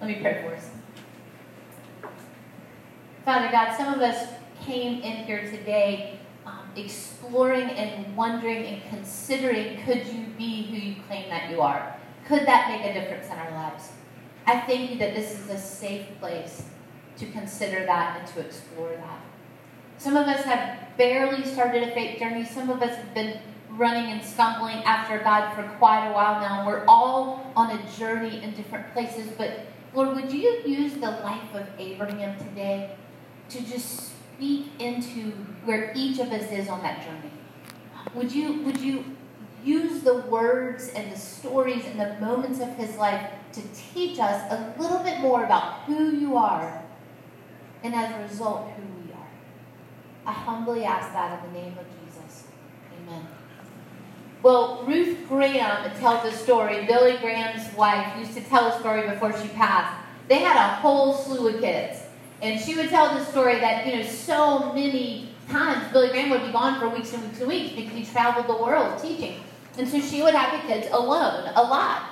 Let me pray for us. Father God, some of us came in here today um, exploring and wondering and considering could you be who you claim that you are? Could that make a difference in our lives? I thank you that this is a safe place to consider that and to explore that. Some of us have barely started a faith journey. Some of us have been running and stumbling after God for quite a while now. We're all on a journey in different places. But Lord, would you use the life of Abraham today to just speak into where each of us is on that journey? Would you, would you use the words and the stories and the moments of his life to teach us a little bit more about who you are and as a result, who we are? I humbly ask that in the name of Jesus. Well, Ruth Graham tells a story. Billy Graham's wife used to tell a story before she passed. They had a whole slew of kids. And she would tell the story that, you know, so many times Billy Graham would be gone for weeks and weeks and weeks because he traveled the world teaching. And so she would have the kids alone a lot.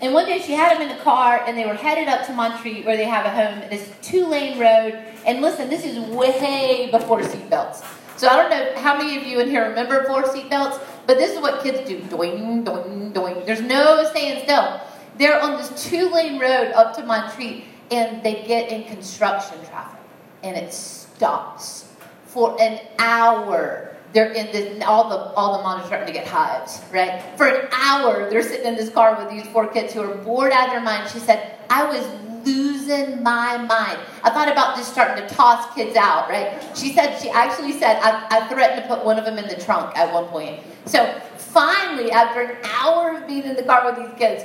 And one day she had them in the car and they were headed up to Montreat where they have a home. This two lane road. And listen, this is way before seatbelts. So I don't know how many of you in here remember four seatbelts, but this is what kids do. Doing, doing, doing. There's no staying still. They're on this two lane road up to Montreat and they get in construction traffic and it stops for an hour. They're in this, all the all the moms are starting to get hives, right? For an hour, they're sitting in this car with these four kids who are bored out of their mind. She said, "I was losing my mind. I thought about just starting to toss kids out, right? She said, she actually said, I, I threatened to put one of them in the trunk at one point. So finally, after an hour of being in the car with these kids,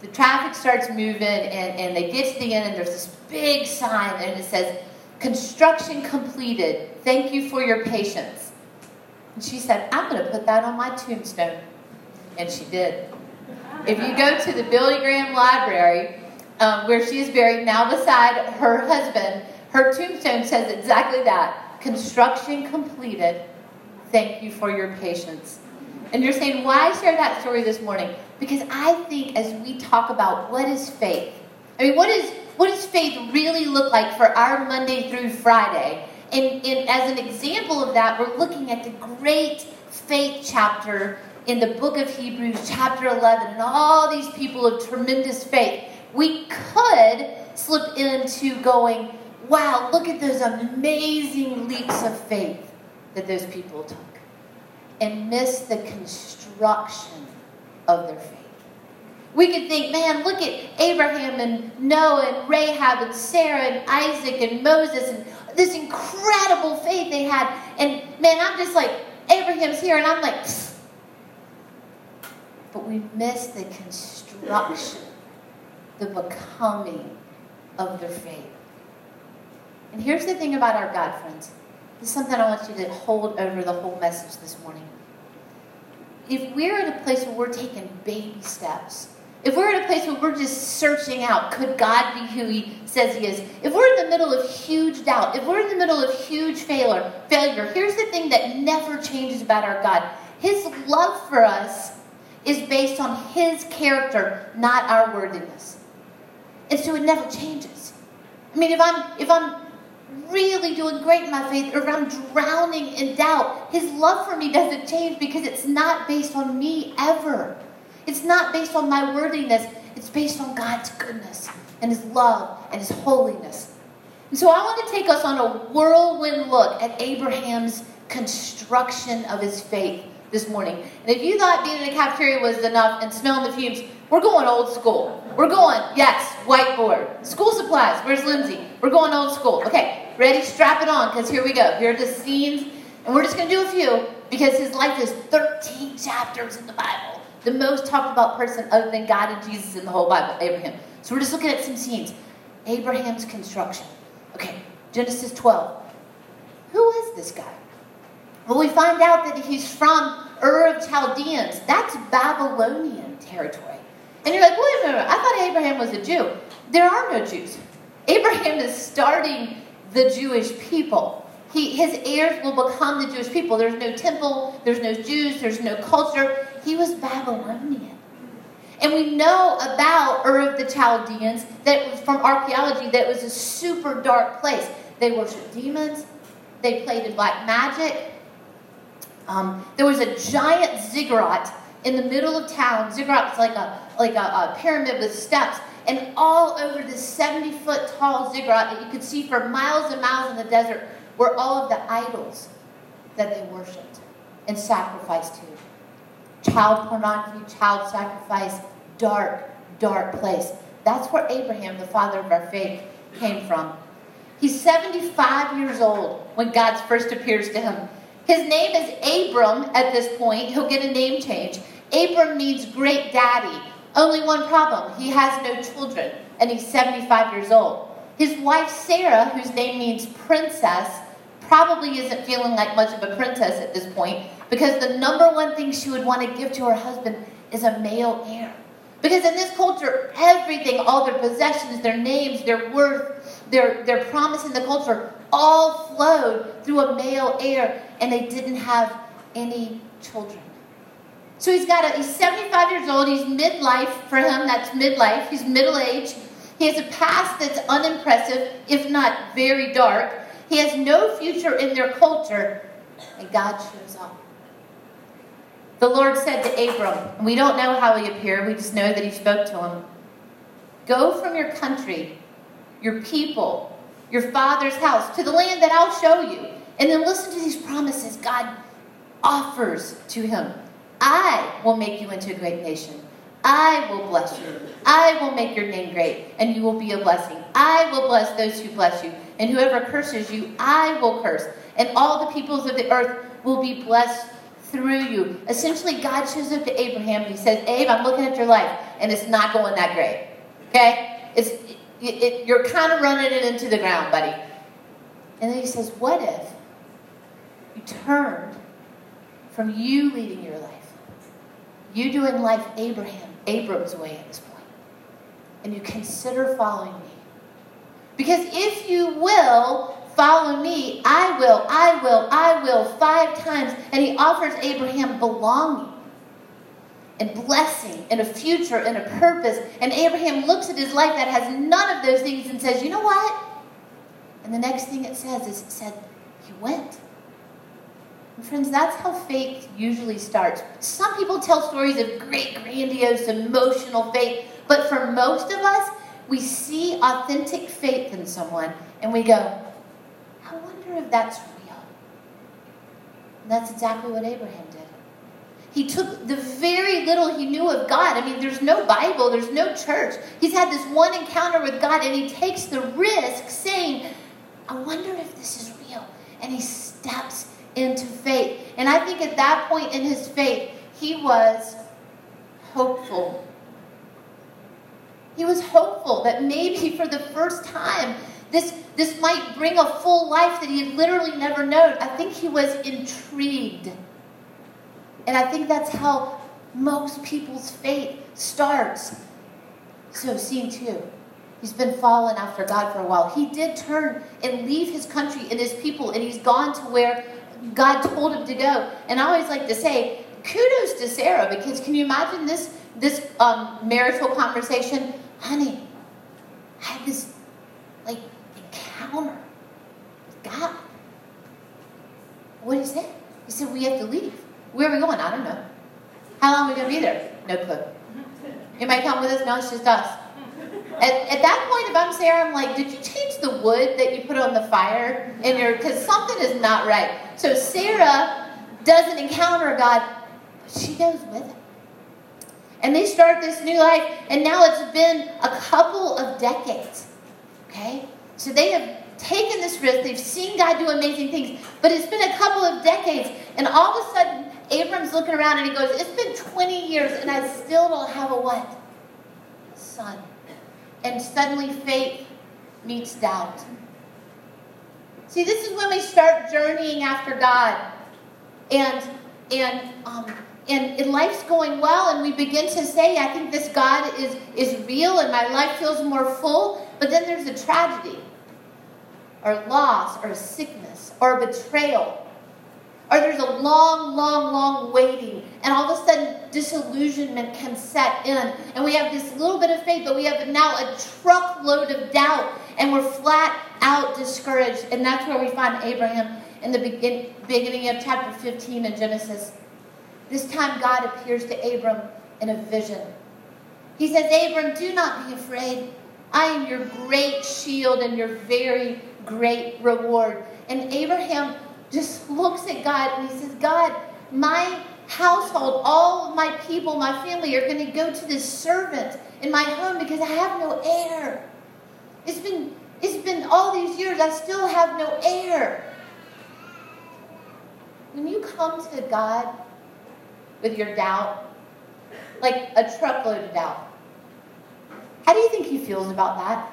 the traffic starts moving and, and they get to the end and there's this big sign and it says, Construction completed. Thank you for your patience. And she said, I'm going to put that on my tombstone. And she did. If you go to the Billy Graham Library, um, where she is buried now beside her husband, her tombstone says exactly that construction completed. Thank you for your patience. And you're saying, why share that story this morning? Because I think as we talk about what is faith, I mean, what is what does faith really look like for our Monday through Friday? And, and as an example of that, we're looking at the great faith chapter in the book of Hebrews, chapter 11, and all these people of tremendous faith. We could slip into going, wow, look at those amazing leaps of faith that those people took, and miss the construction of their faith. We could think, man, look at Abraham and Noah and Rahab and Sarah and Isaac and Moses and this incredible faith they had. And man, I'm just like, Abraham's here, and I'm like, Psst. but we miss the construction, the becoming of their faith. And here's the thing about our God, friends. This is something I want you to hold over the whole message this morning. If we're at a place where we're taking baby steps, if we're at a place where we're just searching out, could God be who He says He is? If we're in the middle of huge doubt, if we're in the middle of huge failure, failure, here's the thing that never changes about our God. His love for us is based on His character, not our worthiness. And so it never changes. I mean, if I'm if I'm really doing great in my faith, or if I'm drowning in doubt, His love for me doesn't change because it's not based on me ever. It's not based on my worthiness, it's based on God's goodness and His love and His holiness. And so I want to take us on a whirlwind look at Abraham's construction of his faith this morning. And if you thought being in the cafeteria was enough and smelling the fumes, we're going old school. We're going, yes, whiteboard. School supplies, where's Lindsay? We're going old school. Okay, ready? Strap it on, because here we go. Here are the scenes, and we're just going to do a few because his life is 13 chapters in the Bible the most talked about person other than God and Jesus in the whole Bible, Abraham. So we're just looking at some scenes. Abraham's construction. Okay, Genesis 12. Who is this guy? Well, we find out that he's from Ur of Chaldeans. That's Babylonian territory. And you're like, wait a minute, I thought Abraham was a Jew. There are no Jews. Abraham is starting the Jewish people. He, his heirs will become the Jewish people. There's no temple, there's no Jews, there's no culture. He was Babylonian. And we know about Ur of the Chaldeans that from archaeology that was a super dark place. They worshiped demons, they played in black magic. Um, there was a giant ziggurat in the middle of town. Ziggurat's like a like a, a pyramid with steps, and all over this 70 foot tall ziggurat that you could see for miles and miles in the desert were all of the idols that they worshipped and sacrificed to. Child pornography, child sacrifice, dark, dark place. That's where Abraham, the father of our faith, came from. He's 75 years old when God first appears to him. His name is Abram at this point. He'll get a name change. Abram needs great daddy. Only one problem he has no children, and he's 75 years old. His wife, Sarah, whose name means princess, probably isn't feeling like much of a princess at this point because the number one thing she would want to give to her husband is a male heir. Because in this culture, everything, all their possessions, their names, their worth, their, their promise in the culture, all flowed through a male heir, and they didn't have any children. So he's got a, he's 75 years old, he's midlife for him, that's midlife, he's middle age. He has a past that's unimpressive, if not very dark. He has no future in their culture, and God shows up. The Lord said to Abram, and we don't know how he appeared, we just know that he spoke to him Go from your country, your people, your father's house, to the land that I'll show you. And then listen to these promises God offers to him. I will make you into a great nation. I will bless you. I will make your name great, and you will be a blessing. I will bless those who bless you, and whoever curses you, I will curse. And all the peoples of the earth will be blessed through you. Essentially, God shows up to Abraham and he says, Abe, I'm looking at your life, and it's not going that great. Okay? It's, it, it, you're kind of running it into the ground, buddy. And then he says, What if you turned from you leading your life, you doing life Abraham, Abram's way at this point, and you consider following me? Because if you will, Follow me. I will, I will, I will, five times. And he offers Abraham belonging and blessing and a future and a purpose. And Abraham looks at his life that has none of those things and says, You know what? And the next thing it says is it said, He went. Friends, that's how faith usually starts. Some people tell stories of great, grandiose, emotional faith, but for most of us, we see authentic faith in someone and we go, I wonder if that's real. And that's exactly what Abraham did. He took the very little he knew of God. I mean, there's no Bible, there's no church. He's had this one encounter with God, and he takes the risk saying, I wonder if this is real. And he steps into faith. And I think at that point in his faith, he was hopeful. He was hopeful that maybe for the first time, this, this might bring a full life that he had literally never known. I think he was intrigued. And I think that's how most people's faith starts. So, scene two. He's been following after God for a while. He did turn and leave his country and his people, and he's gone to where God told him to go. And I always like to say, kudos to Sarah, because can you imagine this, this um, marital conversation? Honey, I had this like encounter with God. What is it? he? Said, We have to leave. Where are we going? I don't know. How long are we going to be there? No clue. You might come with us. No, it's just us. At, at, that point, if I'm Sarah, I'm like, did you change the wood that you put on the fire in your? Because something is not right. So Sarah doesn't encounter God, but she goes with him. And they start this new life, and now it's been a couple of decades. Okay? So they have taken this risk. They've seen God do amazing things. But it's been a couple of decades. And all of a sudden, Abram's looking around and he goes, It's been 20 years and I still don't have a what? Son. And suddenly faith meets doubt. See, this is when we start journeying after God. And and um, and, and life's going well, and we begin to say, I think this God is, is real and my life feels more full. But then there's a tragedy, or loss, or sickness, or betrayal. Or there's a long, long, long waiting, and all of a sudden disillusionment can set in, and we have this little bit of faith, but we have now a truckload of doubt, and we're flat out discouraged. And that's where we find Abraham in the begin, beginning of chapter 15 in Genesis. This time, God appears to Abram in a vision. He says, Abram, do not be afraid. I am your great shield and your very great reward. And Abraham just looks at God and he says, God, my household, all my people, my family are going to go to this servant in my home because I have no heir. It's been, it's been all these years, I still have no heir. When you come to God with your doubt, like a truckload of doubt, how do you think he feels about that?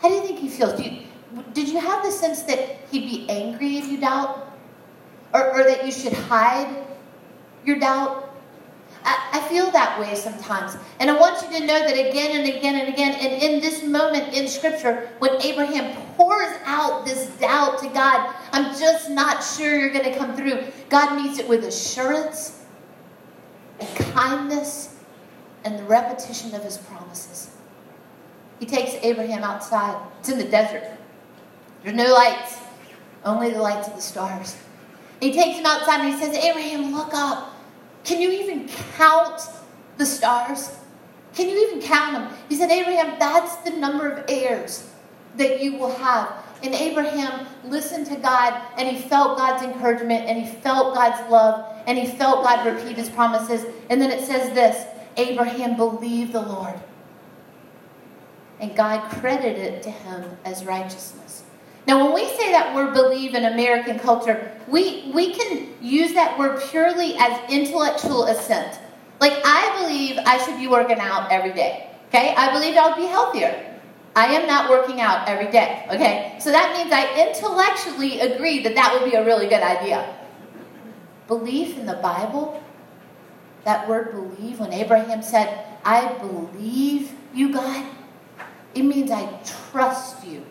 How do you think he feels? Do You, did you have the sense that he'd be angry if you doubt? Or, or that you should hide your doubt? I, I feel that way sometimes. And I want you to know that again and again and again. And in this moment in Scripture, when Abraham pours out this doubt to God, I'm just not sure you're going to come through. God meets it with assurance and kindness and the repetition of his promises. He takes Abraham outside. It's in the desert. No lights, only the lights of the stars. He takes him outside and he says, Abraham, look up. Can you even count the stars? Can you even count them? He said, Abraham, that's the number of heirs that you will have. And Abraham listened to God and he felt God's encouragement and he felt God's love and he felt God repeat his promises. And then it says this Abraham believed the Lord. And God credited it to him as righteousness. Now, when we say that word believe in American culture, we, we can use that word purely as intellectual assent. Like, I believe I should be working out every day. Okay? I believe I'll be healthier. I am not working out every day. Okay? So that means I intellectually agree that that would be a really good idea. Belief in the Bible, that word believe, when Abraham said, I believe you, God, it means I trust you.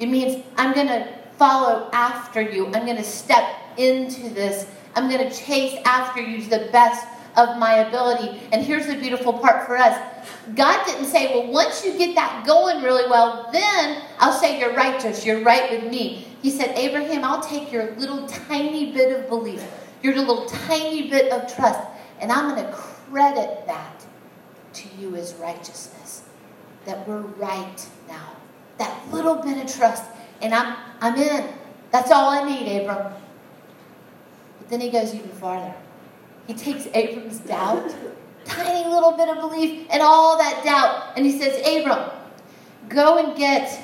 It means I'm going to follow after you. I'm going to step into this. I'm going to chase after you to the best of my ability. And here's the beautiful part for us God didn't say, well, once you get that going really well, then I'll say you're righteous. You're right with me. He said, Abraham, I'll take your little tiny bit of belief, your little tiny bit of trust, and I'm going to credit that to you as righteousness. That we're right now that little bit of trust, and I'm, I'm in. That's all I need, Abram. But then he goes even farther. He takes Abram's doubt, tiny little bit of belief, and all that doubt, and he says, Abram, go and get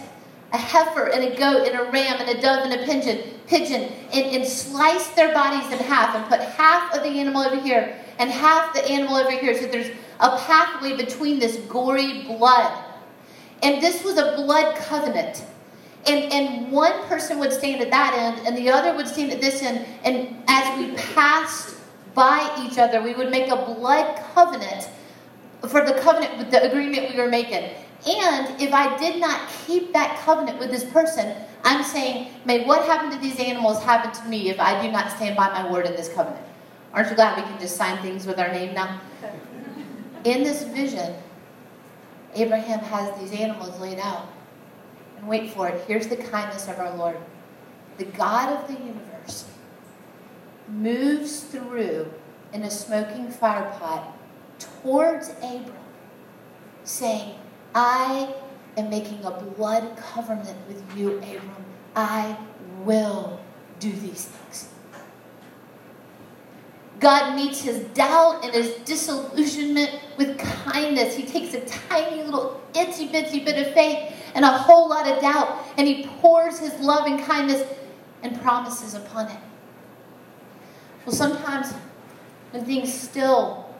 a heifer and a goat and a ram and a dove and a pigeon, pigeon and, and slice their bodies in half and put half of the animal over here and half the animal over here so there's a pathway between this gory blood and this was a blood covenant. And, and one person would stand at that end, and the other would stand at this end. And as we passed by each other, we would make a blood covenant for the covenant, with the agreement we were making. And if I did not keep that covenant with this person, I'm saying, may what happened to these animals happen to me if I do not stand by my word in this covenant. Aren't you glad we can just sign things with our name now? In this vision, Abraham has these animals laid out. And wait for it. Here's the kindness of our Lord. The God of the universe moves through in a smoking fire pot towards Abram, saying, I am making a blood covenant with you, Abram. I will do these things. God meets his doubt and his disillusionment with kindness. He takes a tiny little itsy bitsy bit of faith and a whole lot of doubt, and he pours his love and kindness and promises upon it. Well, sometimes when things still,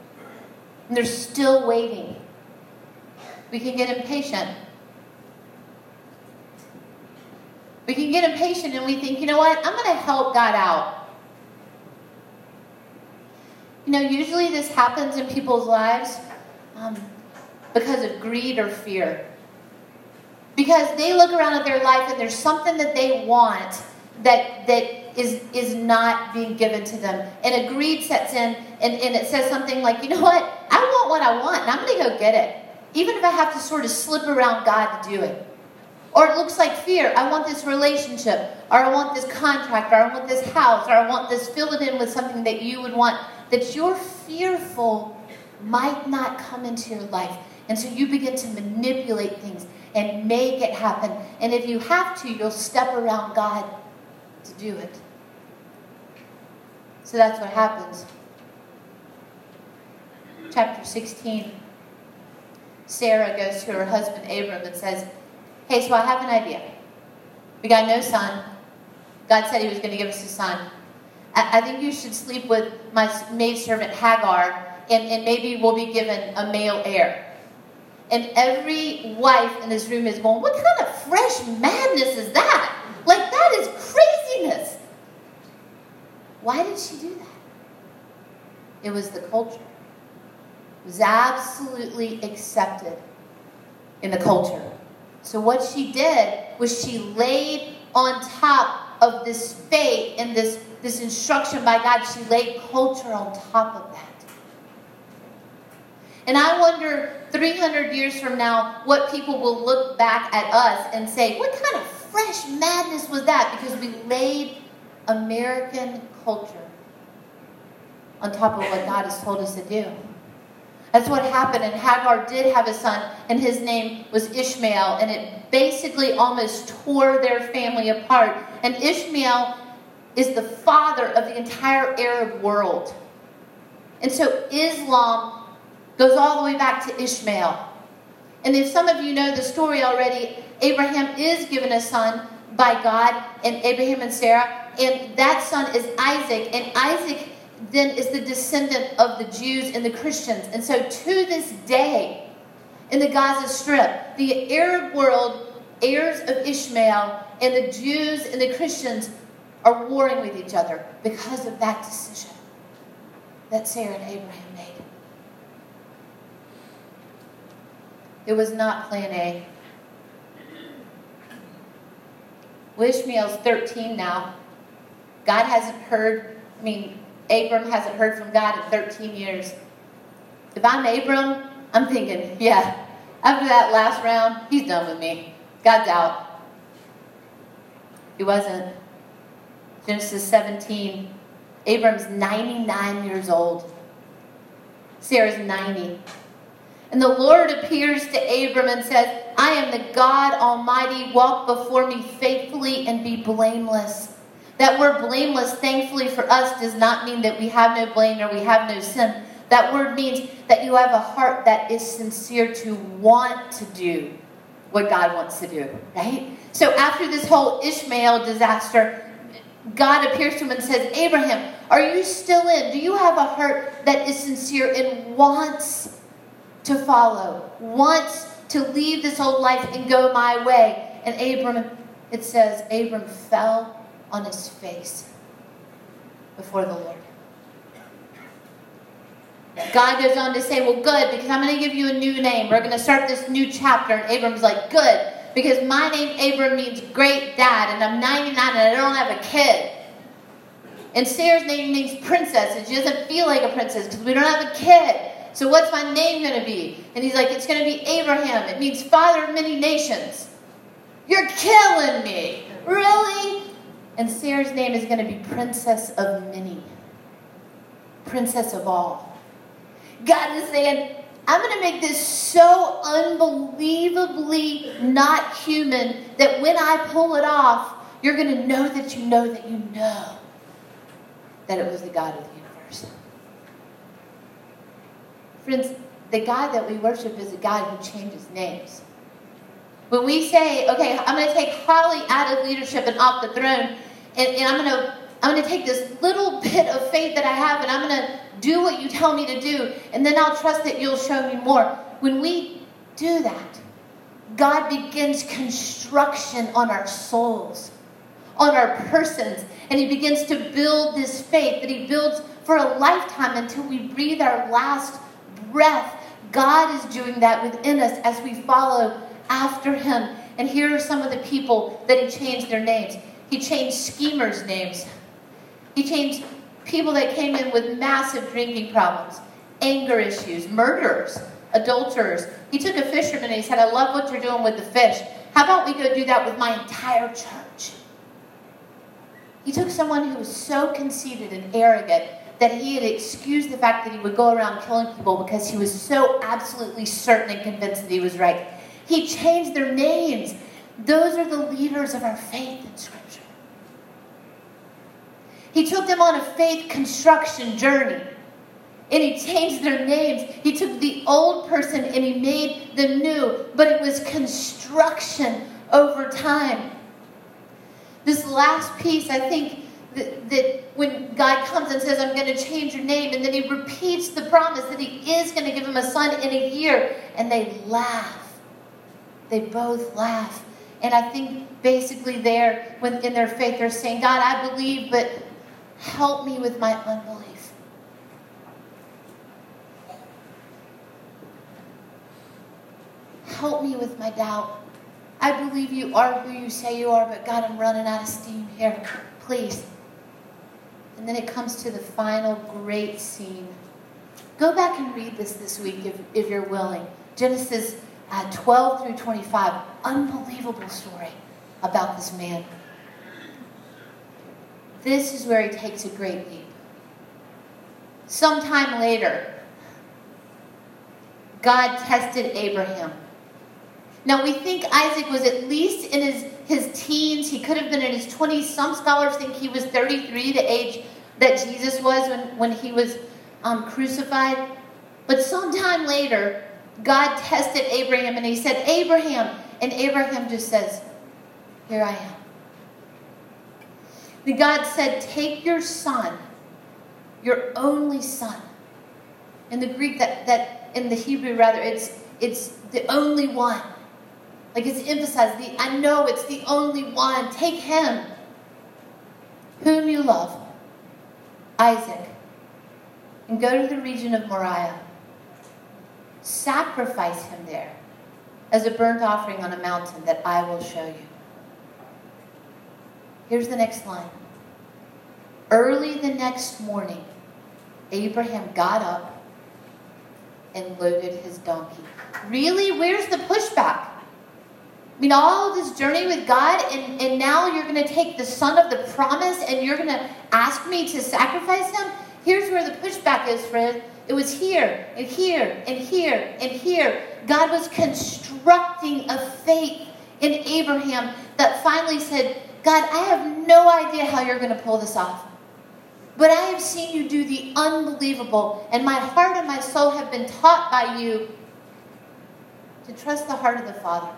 and they're still waiting, we can get impatient. We can get impatient and we think, you know what, I'm going to help God out. You know, usually this happens in people's lives um, because of greed or fear. Because they look around at their life and there's something that they want that that is is not being given to them. And a greed sets in and, and it says something like, you know what, I want what I want and I'm gonna go get it. Even if I have to sort of slip around God to do it. Or it looks like fear. I want this relationship, or I want this contract, or I want this house, or I want this, fill it in with something that you would want, that you're fearful might not come into your life. And so you begin to manipulate things and make it happen. And if you have to, you'll step around God to do it. So that's what happens. Chapter 16 Sarah goes to her husband Abram and says, Hey, so I have an idea. We got no son. God said he was going to give us a son. I, think you should sleep with my maidservant Hagar, and, and maybe we'll be given a male heir. And every wife in this room is going, What kind of fresh madness is that? Like, that is craziness. Why did she do that? It was the culture. It was absolutely accepted in the culture. So, what she did was she laid on top of this faith and this, this instruction by God, she laid culture on top of that. And I wonder 300 years from now what people will look back at us and say, what kind of fresh madness was that? Because we laid American culture on top of what God has told us to do. That's what happened. And Hagar did have a son, and his name was Ishmael. And it basically almost tore their family apart. And Ishmael is the father of the entire Arab world. And so Islam goes all the way back to Ishmael. And if some of you know the story already, Abraham is given a son by God, and Abraham and Sarah, and that son is Isaac. And Isaac then is the descendant of the Jews and the Christians. And so to this day, in the Gaza Strip, the Arab world, heirs of Ishmael, and the Jews and the Christians are warring with each other because of that decision that Sarah and Abraham made. It was not plan A. Well, Ishmael's 13 now. God hasn't heard, I mean, Abram hasn't heard from God in 13 years. If I'm Abram, I'm thinking, yeah, after that last round, he's done with me. God's out. He wasn't. Genesis 17, Abram's 99 years old. Sarah's 90. And the Lord appears to Abram and says, I am the God Almighty. Walk before me faithfully and be blameless. That word blameless, thankfully for us, does not mean that we have no blame or we have no sin. That word means that you have a heart that is sincere to want to do what God wants to do, right? So after this whole Ishmael disaster, God appears to him and says, Abraham, are you still in? Do you have a heart that is sincere and wants to follow, wants to leave this old life and go my way? And Abram, it says, Abram fell on his face before the Lord. God goes on to say, Well, good, because I'm going to give you a new name. We're going to start this new chapter. And Abram's like, Good, because my name, Abram, means great dad, and I'm 99 and I don't have a kid. And Sarah's name means princess, and she doesn't feel like a princess because we don't have a kid. So what's my name going to be? And he's like, It's going to be Abraham. It means father of many nations. You're killing me. Really? And Sarah's name is going to be Princess of Many, Princess of All. God is saying, I'm going to make this so unbelievably not human that when I pull it off, you're going to know that you know that you know that it was the God of the universe. Friends, the God that we worship is a God who changes names. When we say, okay, I'm going to take Holly out of leadership and off the throne, and, and I'm going to I'm going to take this little bit of faith that I have and I'm going to do what you tell me to do, and then I'll trust that you'll show me more. When we do that, God begins construction on our souls, on our persons, and He begins to build this faith that He builds for a lifetime until we breathe our last breath. God is doing that within us as we follow after Him. And here are some of the people that He changed their names. He changed schemers' names. He changed people that came in with massive drinking problems, anger issues, murderers, adulterers. He took a fisherman and he said, I love what you're doing with the fish. How about we go do that with my entire church? He took someone who was so conceited and arrogant that he had excused the fact that he would go around killing people because he was so absolutely certain and convinced that he was right. He changed their names. Those are the leaders of our faith in Scripture. He took them on a faith construction journey. And he changed their names. He took the old person and he made them new. But it was construction over time. This last piece, I think that, that when God comes and says, I'm going to change your name, and then he repeats the promise that he is going to give him a son in a year, and they laugh. They both laugh. And I think basically there, in their faith, they're saying, God, I believe, but help me with my unbelief. Help me with my doubt. I believe you are who you say you are, but God, I'm running out of steam here. Please. And then it comes to the final great scene. Go back and read this this week if, if you're willing. Genesis uh, 12 through 25. Unbelievable story about this man. This is where he takes a great leap. Sometime later, God tested Abraham. Now, we think Isaac was at least in his, his teens. He could have been in his 20s. Some scholars think he was 33, the age that Jesus was when, when he was um, crucified. But sometime later, God tested Abraham and he said, Abraham. And Abraham just says, Here I am. The God said, Take your son, your only son. In the Greek, that, that in the Hebrew rather, it's it's the only one. Like it's emphasized, the I know it's the only one. Take him, whom you love, Isaac, and go to the region of Moriah. Sacrifice him there as a burnt offering on a mountain that I will show you. Here's the next line. Early the next morning, Abraham got up and loaded his donkey. Really? Where's the pushback? I mean, all this journey with God, and, and now you're going to take the son of the promise and you're going to ask me to sacrifice him? Here's where the pushback is, friend. It was here, and here, and here, and here. God was constructing a faith in Abraham that finally said, God, I have no idea how you're going to pull this off. But I have seen you do the unbelievable, and my heart and my soul have been taught by you to trust the heart of the Father.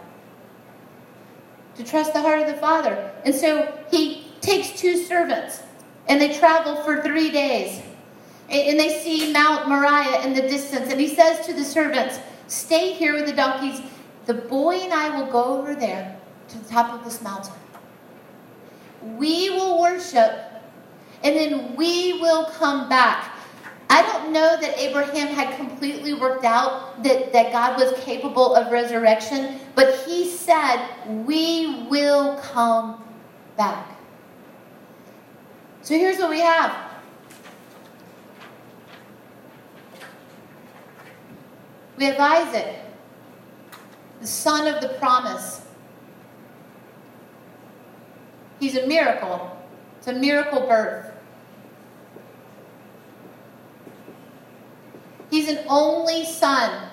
To trust the heart of the Father. And so he takes two servants, and they travel for three days. And they see Mount Moriah in the distance, and he says to the servants, Stay here with the donkeys. The boy and I will go over there to the top of this mountain we will worship, and then we will come back. I don't know that Abraham had completely worked out that, that God was capable of resurrection, but he said, We will come back. So here's what we have. We have Isaac, the son of the promise. He's a miracle. It's a miracle birth. He's an only son.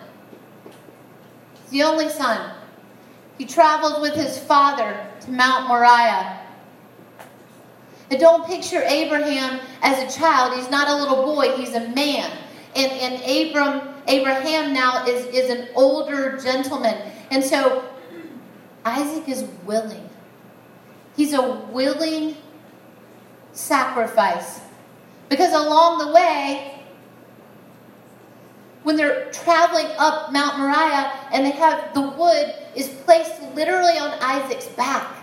He's the only son. He traveled with his father to Mount Moriah. And don't picture Abraham as a child. He's not a little boy, he's a man. And, and Abram, Abraham now is, is an older gentleman. And so Isaac is willing. He's a willing sacrifice. Because along the way, when they're traveling up Mount Moriah and they have the wood is placed literally on Isaac's back.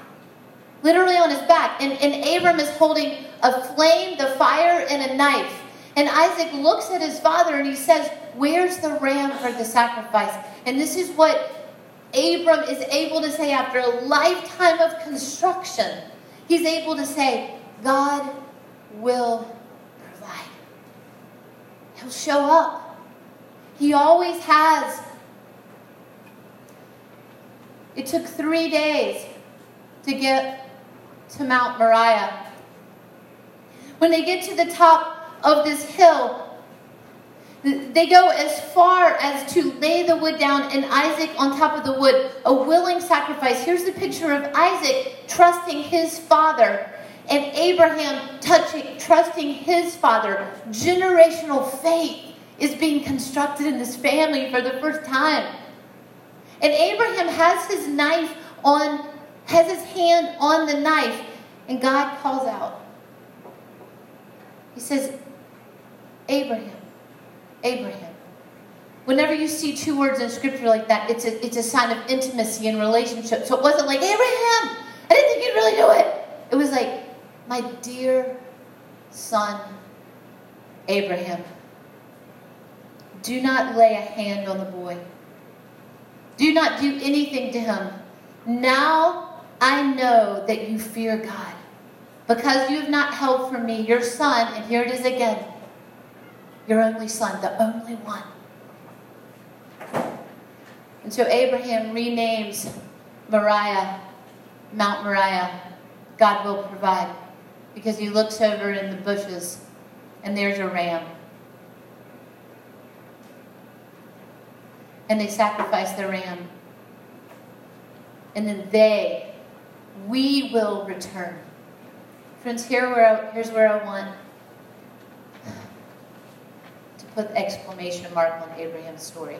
Literally on his back. And, and Abram is holding a flame, the fire, and a knife. And Isaac looks at his father and he says, Where's the ram for the sacrifice? And this is what Abram is able to say after a lifetime of construction. He's able to say, God will provide. He'll show up. He always has. It took three days to get to Mount Moriah. When they get to the top of this hill, they go as far as to lay the wood down and Isaac on top of the wood, a willing sacrifice. Here's the picture of Isaac trusting his father and Abraham touching, trusting his father. Generational faith is being constructed in this family for the first time. And Abraham has his knife on, has his hand on the knife, and God calls out. He says, Abraham. Abraham. Whenever you see two words in scripture like that, it's a, it's a sign of intimacy and relationship. So it wasn't like, Abraham, I didn't think you'd really do it. It was like, my dear son, Abraham, do not lay a hand on the boy. Do not do anything to him. Now I know that you fear God because you have not held from me your son, and here it is again your only son, the only one. And so Abraham renames Moriah, Mount Moriah, God will provide, because he looks over in the bushes and there's a ram. And they sacrifice the ram. And then they, we will return. Friends, here where, here's where I want put exclamation mark on Abraham's story.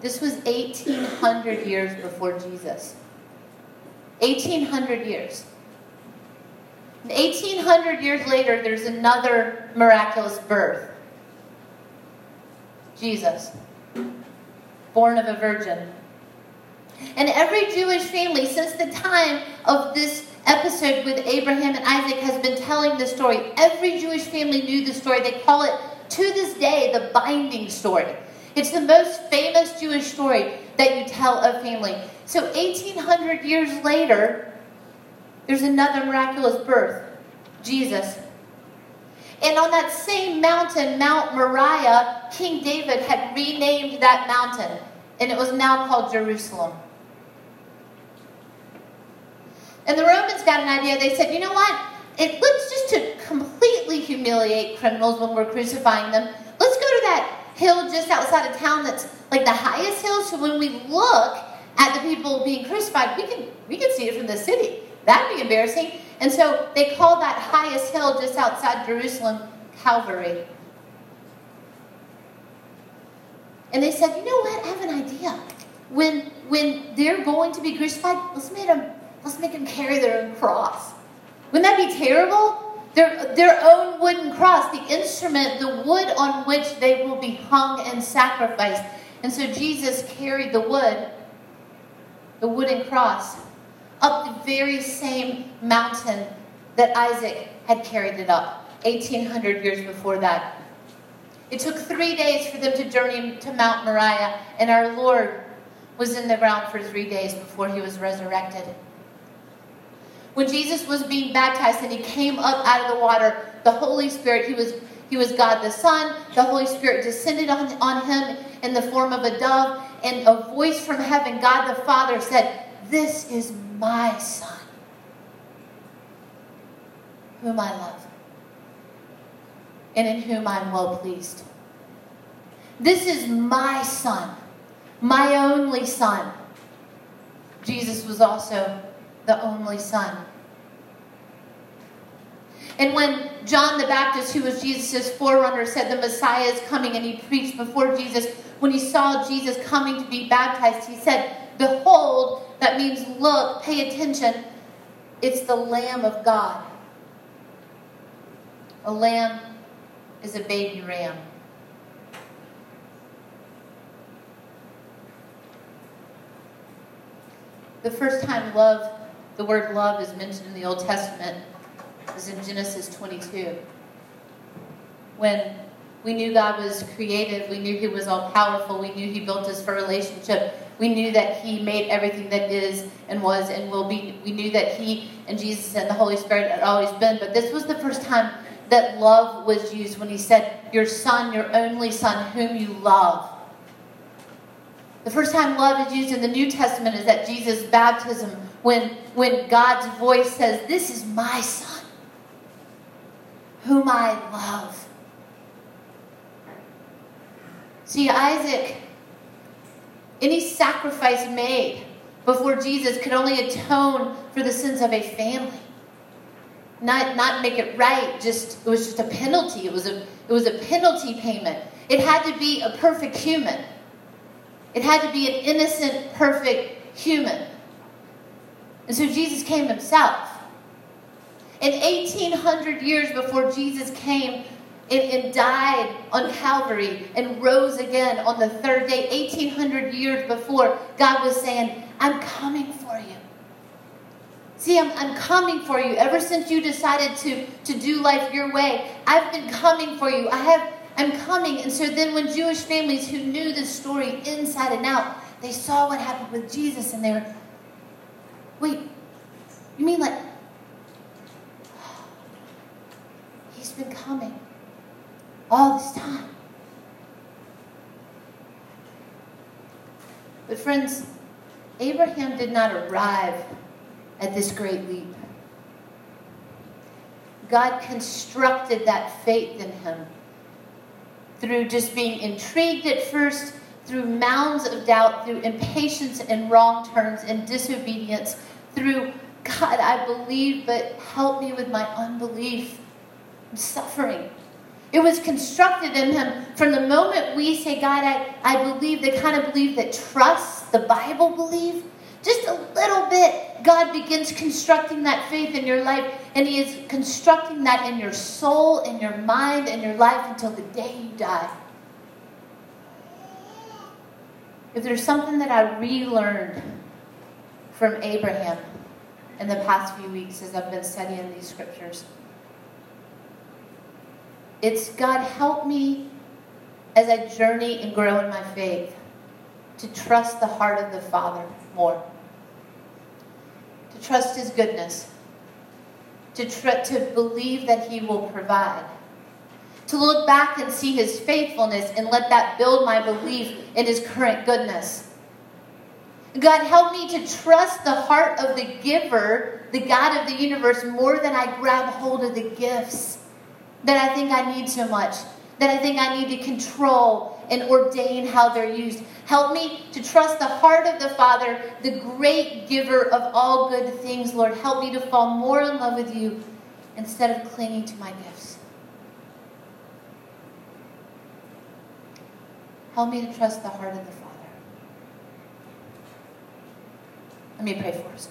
This was 1800 years before Jesus. 1800 years. 1800 years later, there's another miraculous birth. Jesus, born of a virgin. And every Jewish family, since the time of this episode with Abraham and Isaac, has been telling the story. Every Jewish family knew the story. They call it to this day the binding story. It's the most famous Jewish story that you tell a family. So 1800 years later, there's another miraculous birth Jesus. And on that same mountain, Mount Moriah, King David had renamed that mountain, and it was now called Jerusalem. And the Romans got an idea. They said, you know what? It looks just to completely humiliate criminals when we're crucifying them. Let's go to that hill just outside of town that's like the highest hill. So when we look at the people being crucified, we can we can see it from the city. That'd be embarrassing. And so they call that highest hill just outside Jerusalem Calvary. And they said, you know what? I have an idea. When when they're going to be crucified, let's make them let's make them carry their own cross. Wouldn't that be terrible? Their, their own wooden cross, the instrument, the wood on which they will be hung and sacrificed. And so Jesus carried the wood, the wooden cross, up the very same mountain that Isaac had carried it up 1800 years before that. It took three days for them to journey to Mount Moriah, and our Lord was in the ground for three days before he was resurrected. When Jesus was being baptized and he came up out of the water, the Holy Spirit, he was he was God the Son. The Holy Spirit descended on, on him in the form of a dove, and a voice from heaven, God the Father, said, This is my Son, whom I love, and in whom I'm well pleased. This is my Son, my only Son. Jesus was also the only Son. And when John the Baptist, who was Jesus' forerunner, said the Messiah is coming and he preached before Jesus, when he saw Jesus coming to be baptized, he said, Behold, that means look, pay attention. It's the Lamb of God. A lamb is a baby ram. The first time love the word love is mentioned in the Old Testament is in Genesis 22. When we knew God was creative, we knew He was all powerful, we knew He built us for relationship. We knew that He made everything that is and was and will be. We knew that He and Jesus and the Holy Spirit had always been. But this was the first time that love was used when He said, Your Son, your only Son, whom you love. The first time love is used in the New Testament is at Jesus' baptism when, when God's voice says, This is my Son, whom I love. See, Isaac, any sacrifice made before Jesus could only atone for the sins of a family. Not, not make it right, just it was just a penalty. It was a it was a penalty payment. It had to be a perfect human. It had to be an innocent, perfect human. And so Jesus came himself. And 1800 years before Jesus came and, and, died on Calvary and rose again on the third day, 1800 years before, God was saying, I'm coming for you. See, I'm, I'm coming for you. Ever since you decided to, to do life your way, I've been coming for you. I have I'm coming. And so then when Jewish families who knew the story inside and out, they saw what happened with Jesus and they were, wait, you mean like, he's been coming all this time. But friends, Abraham did not arrive at this great leap. God constructed that faith in him through just being intrigued at first, through mounds of doubt, through impatience and wrong turns and disobedience, through God, I believe, but help me with my unbelief. I'm suffering. It was constructed in him from the moment we say, God, I, I believe, the kind of belief that trusts the Bible believe. Just a little bit, God begins constructing that faith in your life, and He is constructing that in your soul, in your mind, in your life until the day you die. If there's something that I relearned from Abraham in the past few weeks as I've been studying these scriptures, it's God, help me as I journey and grow in my faith to trust the heart of the Father more trust His goodness, to, tr- to believe that He will provide, to look back and see His faithfulness and let that build my belief in His current goodness. God, help me to trust the heart of the giver, the God of the universe, more than I grab hold of the gifts that I think I need so much, that I think I need to control and ordain how they're used. Help me to trust the heart of the Father, the great giver of all good things, Lord. Help me to fall more in love with you instead of clinging to my gifts. Help me to trust the heart of the Father. Let me pray for us.